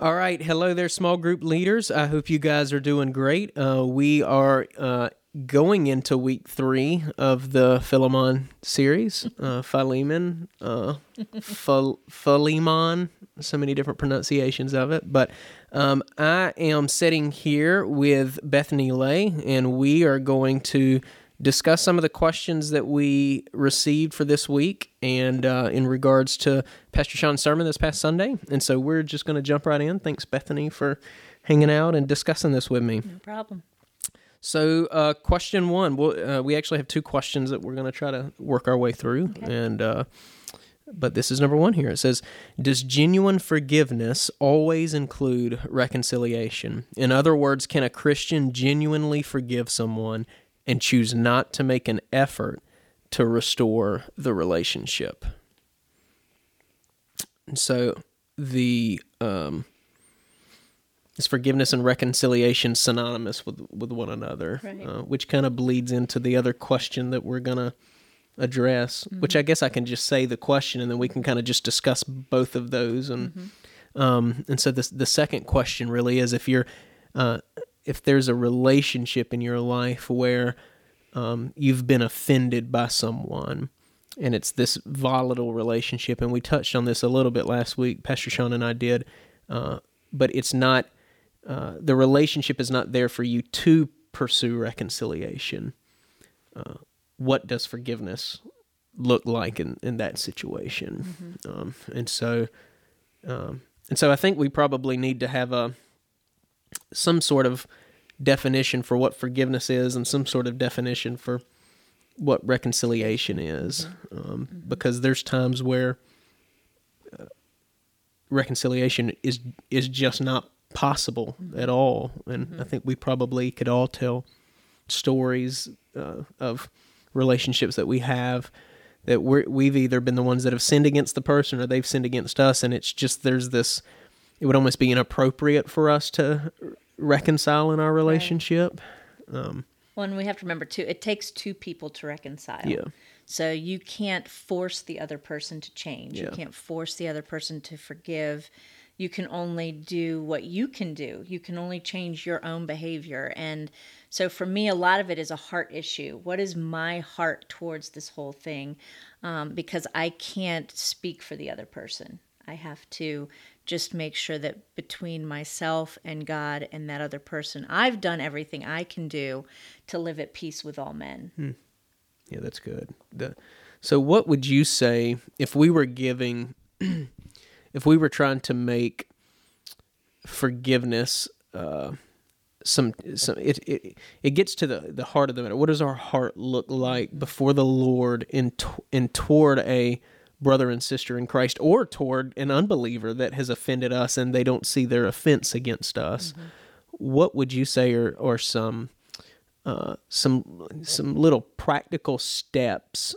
All right. Hello there, small group leaders. I hope you guys are doing great. Uh, we are uh, going into week three of the Philemon series. Uh, Philemon, uh, Phil- Philemon, so many different pronunciations of it. But um, I am sitting here with Bethany Lay, and we are going to discuss some of the questions that we received for this week and uh, in regards to Pastor Sean's sermon this past Sunday. And so we're just going to jump right in. Thanks, Bethany, for hanging out and discussing this with me. No problem. So, uh, question one, we'll, uh, we actually have two questions that we're going to try to work our way through, and uh, but this is number one here. It says, "Does genuine forgiveness always include reconciliation? In other words, can a Christian genuinely forgive someone and choose not to make an effort to restore the relationship?" And so the um, is forgiveness and reconciliation synonymous with with one another, Right. uh, which kind of bleeds into the other question that we're gonna address. Which I guess I can just say the question, and then we can kind of just discuss both of those. And um, and so the the second question really is if you're uh, if there's a relationship in your life where um, you've been offended by someone and it's this volatile relationship and we touched on this a little bit last week pastor sean and i did uh, but it's not uh, the relationship is not there for you to pursue reconciliation. Uh, what does forgiveness look like in, in that situation? Um, and so um, and so i think we probably need to have a some sort of definition for what forgiveness is and some sort of definition for what reconciliation is. Um, because there's times where uh, reconciliation is is just not possible at all. And i think we probably could all tell stories uh, of relationships that we have that we're, we've either been the ones that have sinned against the person or they've sinned against us. And it's just there's this it would almost be inappropriate for us to reconcile in our relationship um, Well, and we have to remember too, it takes two people to reconcile. Yeah. So you can't force the other person to change. You can't force the other person to forgive. You can only do what you can do. You can only change your own behavior. And so for me, a lot of it is a heart issue. What is my heart towards this whole thing? Um, because I can't speak for the other person. I have to just make sure that between myself and God and that other person, I've done everything I can do to live at peace with all men. Yeah, that's good. The, so, what would you say if we were giving, if we were trying to make forgiveness, uh, some, some it, it it gets to the the heart of the matter. What does our heart look like before the Lord t- in toward a brother and sister in Christ, or toward an unbeliever that has offended us and they don't see their offense against us? What would you say are are some uh, some some little practical steps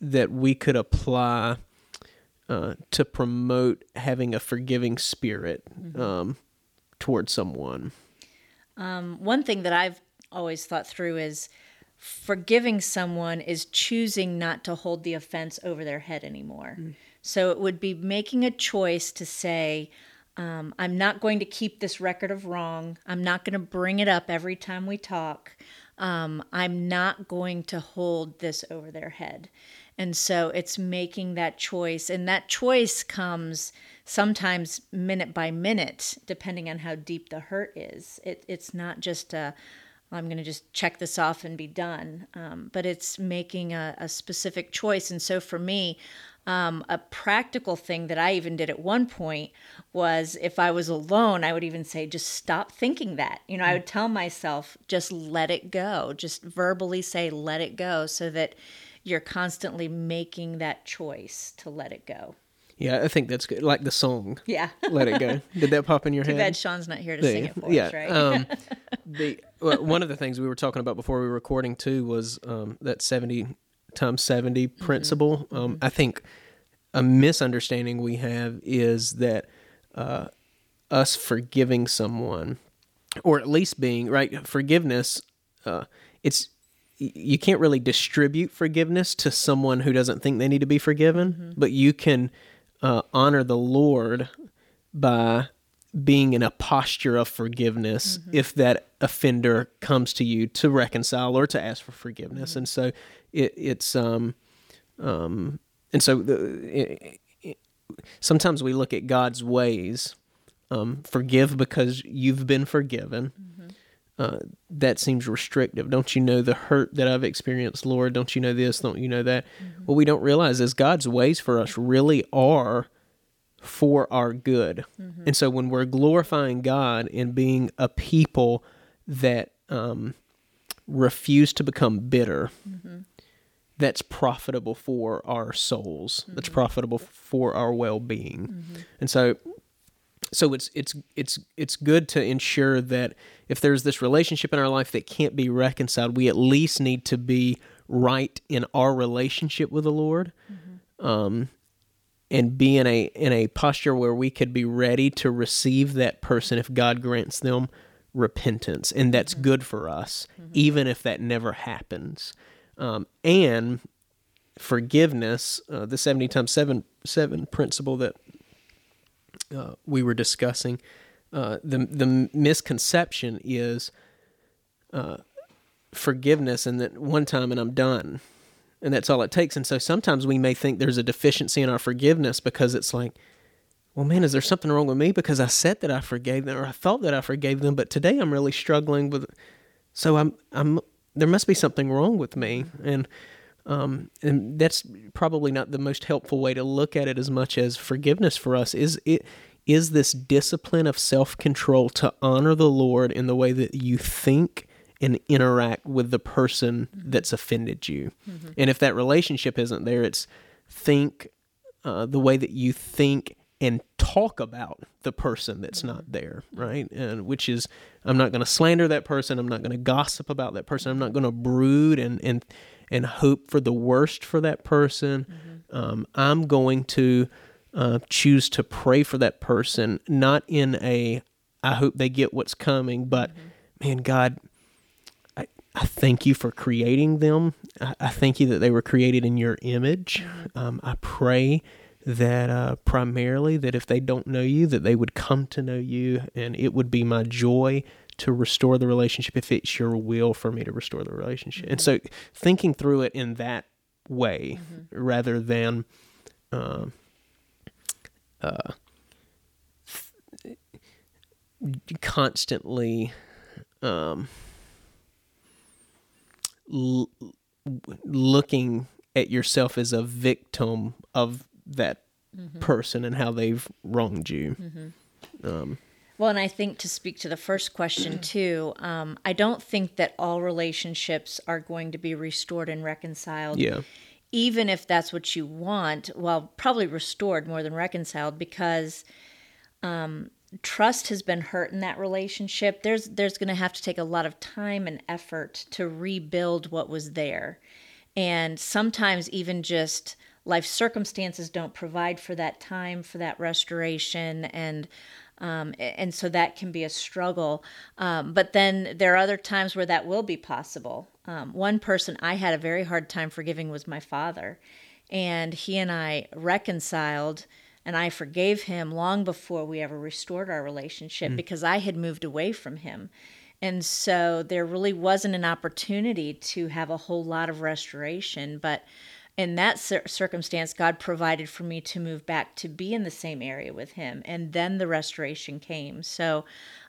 that we could apply uh, to promote having a forgiving spirit um, towards someone. One thing that I've always thought through is forgiving someone is choosing not to hold the offense over their head anymore. So it would be making a choice to say, um, I'm not going to keep this record of wrong. I'm not going to bring it up every time we talk. Um, I'm not going to hold this over their head. And so it's making that choice. And that choice comes sometimes minute by minute, depending on how deep the hurt is. It, it's not just a, I'm going to just check this off and be done. Um, but it's making a, a specific choice. And so for me, um, a practical thing that I even did at one point was if I was alone, I would even say, just stop thinking that. You know, I would tell myself, just let it go. Just verbally say, let it go, so that you're constantly making that choice to let it go. Yeah, I think that's good. Like the song, Yeah. "Let It Go." Did that pop in your Too head? bad Sean's not here to There sing you it for yeah. us, right? um, the well, one of the things we were talking about before we were recording too was um, that seventy times 70 Mm-hmm. principle. Um, I think a misunderstanding we have is that uh, us forgiving someone, or at least being right, forgiveness. Uh, it's you can't really distribute forgiveness to someone who doesn't think they need to be forgiven, Mm-hmm. but you can uh, honor the Lord by being in a posture of forgiveness Mm-hmm. if that offender comes to you to reconcile or to ask for forgiveness. Mm-hmm. And so it, it's um um and so the, it, it, sometimes we look at God's ways. Um, forgive because you've been forgiven. Uh, that seems restrictive. Don't you know the hurt that I've experienced, Lord? Don't you know this? Don't you know that? Mm-hmm. What we don't realize is God's ways for us really are for our good. Mm-hmm. And so when we're glorifying God and being a people that um, refuse to become bitter, mm-hmm. that's profitable for our souls. That's profitable for our well-being. And so so it's it's it's it's good to ensure that if there's this relationship in our life that can't be reconciled, we at least need to be right in our relationship with the Lord, um, and be in a in a posture where we could be ready to receive that person if God grants them repentance, and that's good for us, even if that never happens. Um, and forgiveness, uh, the seventy times seven seven principle that we were discussing, uh, the the misconception is uh, forgiveness, and that one time and I'm done, and that's all it takes. And so sometimes we may think there's a deficiency in our forgiveness because it's like, well, man, is there something wrong with me because I said that I forgave them or I thought that I forgave them, but today I'm really struggling with. So I'm I'm there must be something wrong with me, and um, and that's probably not the most helpful way to look at it as much as forgiveness for us is it is this discipline of self-control to honor the lord in the way that you think and interact with the person that's offended you and if that relationship isn't there it's think uh, the way that you think and talk about the person that's not there, right? And which is, I'm not going to slander that person. I'm not going to gossip about that person. I'm not going to brood and and and hope for the worst for that person. Um, I'm going to uh, choose to pray for that person, not in a I hope they get what's coming, but man, God, I, I thank you for creating them. I, I thank you that they were created in your image. Um, I pray that uh, primarily that if they don't know you, that they would come to know you, and it would be my joy to restore the relationship if it's your will for me to restore the relationship. And so, thinking through it in that way rather than. Um, uh, constantly um, l- looking at yourself as a victim of that person and how they've wronged you. Um, Well, and I think to speak to the first question too, um, I don't think that all relationships are going to be restored and reconciled. yeah, even if that's what you want, well, probably restored more than reconciled because um, trust has been hurt in that relationship. There's there's going to have to take a lot of time and effort to rebuild what was there, and sometimes even just life circumstances don't provide for that time for that restoration and um, and so that can be a struggle. Um, but then there are other times where that will be possible. Um, one person I had a very hard time forgiving was my father, and he and I reconciled, and I forgave him long before we ever restored our relationship because I had moved away from him. And so there really wasn't an opportunity to have a whole lot of restoration. But in that cir- circumstance, God provided for me to move back to be in the same area with Him. And then the restoration came. So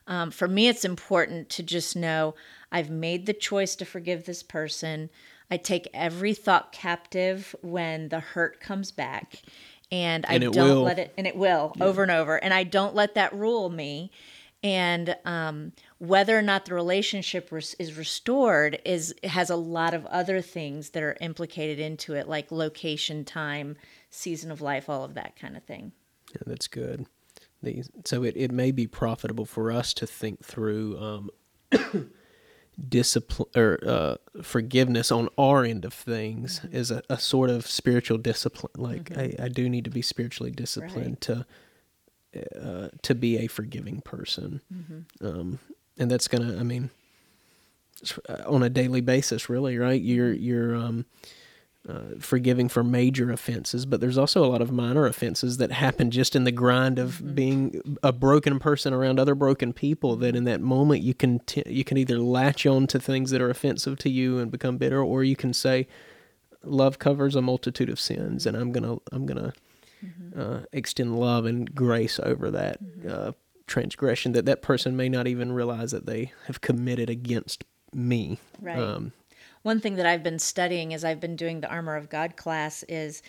um, for me, it's important to just know I've made the choice to forgive this person. I take every thought captive when the hurt comes back. And I And it don't will. let it, and it will over and over. And I don't let that rule me and um, whether or not the relationship res- is restored is has a lot of other things that are implicated into it like location time season of life all of that kind of thing yeah that's good. The, so it, it may be profitable for us to think through um, discipline or uh, forgiveness on our end of things as a, a sort of spiritual discipline. Like I, I do need to be spiritually disciplined to uh, to be a forgiving person, um, and that's gonna. I mean, uh, on a daily basis, really, right? You're you're um, uh, forgiving for major offenses, but there's also a lot of minor offenses that happen just in the grind of mm-hmm. being a broken person around other broken people. That in that moment you can t- you can either latch on to things that are offensive to you and become bitter, or you can say, "Love covers a multitude of sins," and I'm gonna I'm gonna mm-hmm. uh, extend love and grace over that mm-hmm. uh, transgression that that person may not even realize that they have committed against me. Right. Um, one thing that I've been studying as I've been doing the Armor of God class is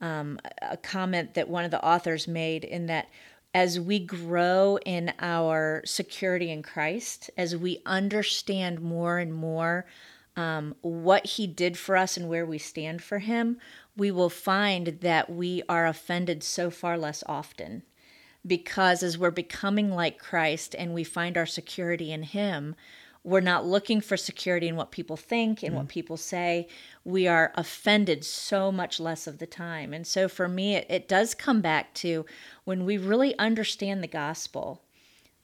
um, a comment that one of the authors made in that as we grow in our security in Christ, as we understand more and more um, what He did for us and where we stand for Him, we will find that we are offended so far less often. Because as we're becoming like Christ and we find our security in Him, we're not looking for security in what people think and mm. what people say. We are offended so much less of the time. And so for me, it, it does come back to when we really understand the gospel.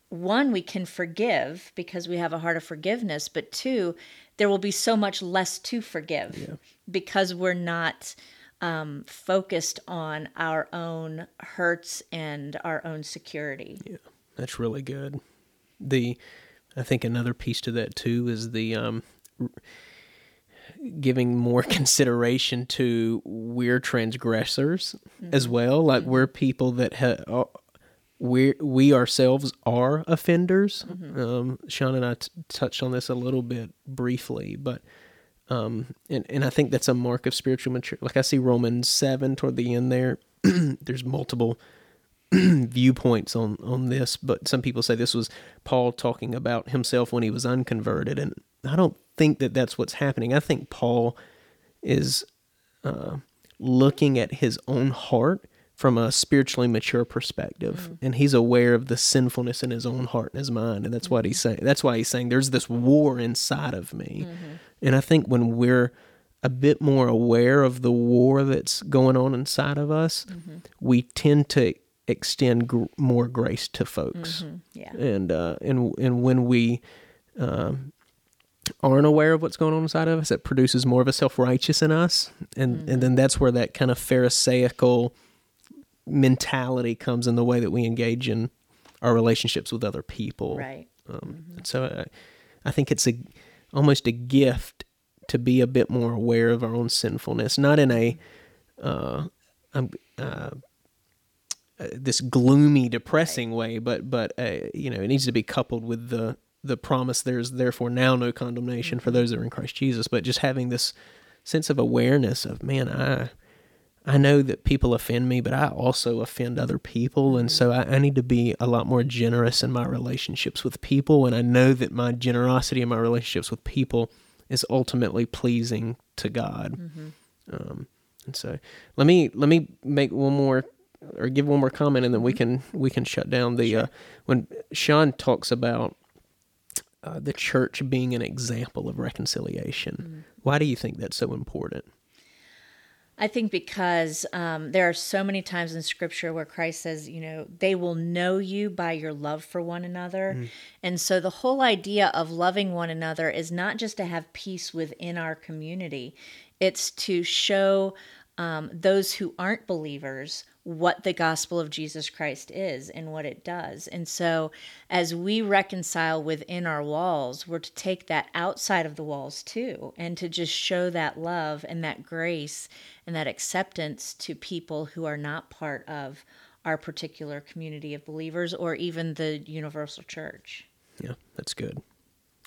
One, we can forgive because we have a heart of forgiveness, but two, there will be so much less to forgive yeah. because we're not um, focused on our own hurts and our own security. Yeah, that's really good. The I think another piece to that too is the um, giving more consideration to we're transgressors mm-hmm. as well. Like mm-hmm. we're people that have. we we ourselves are offenders. Mm-hmm. Um, Sean and I t- touched on this a little bit briefly, but um, and and I think that's a mark of spiritual maturity. Like I see Romans seven toward the end there. there's multiple viewpoints on on this, but some people say this was Paul talking about himself when he was unconverted, and I don't think that that's what's happening. I think Paul is uh, looking at his own heart from a spiritually mature perspective, mm-hmm. and he's aware of the sinfulness in his own heart and his mind, and that's mm-hmm. what he's saying. That's why he's saying there's this war inside of me, mm-hmm. and I think when we're a bit more aware of the war that's going on inside of us, mm-hmm. we tend to extend gr- more grace to folks. Mm-hmm. Yeah. And uh, and and when we um, aren't aware of what's going on inside of us, it produces more of a self righteous in us, and mm-hmm. and then that's where that kind of Pharisaical mentality comes in the way that we engage in our relationships with other people. Right. Um, mm-hmm. So I, I think it's a almost a gift to be a bit more aware of our own sinfulness, not in a uh, um, uh, uh, this gloomy, depressing way, but but uh, you know it needs to be coupled with the the promise. There's therefore now no condemnation for those that are in Christ Jesus. But just having this sense of awareness of man, I I know that people offend me, but I also offend other people, and so I, I need to be a lot more generous in my relationships with people. And I know that my generosity in my relationships with people is ultimately pleasing to God. Mm-hmm. Um, and so let me let me make one more or give one more comment and then we can we can shut down the sure. uh, when Sean talks about uh, the church being an example of reconciliation. Mm-hmm. Why do you think that's so important? I think because um, there are so many times in Scripture where Christ says, you know, they will know you by your love for one another. Mm. And so the whole idea of loving one another is not just to have peace within our community, it's to show um, those who aren't believers what the gospel of Jesus Christ is and what it does. And so, as we reconcile within our walls, we're to take that outside of the walls too, and to just show that love and that grace and that acceptance to people who are not part of our particular community of believers or even the universal church. Yeah, that's good.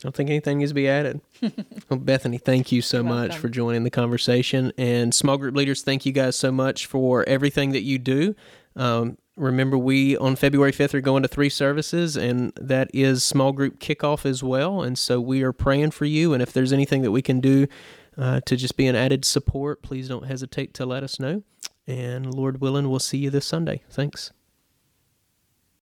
I don't think anything needs to be added. well, Bethany, thank you so You're much welcome. for joining the conversation. And small group leaders, thank you guys so much for everything that you do. Um, remember, we on February 5th are going to three services, and that is small group kickoff as well. And so we are praying for you. And if there's anything that we can do uh, to just be an added support, please don't hesitate to let us know. And Lord willing, we'll see you this Sunday. Thanks.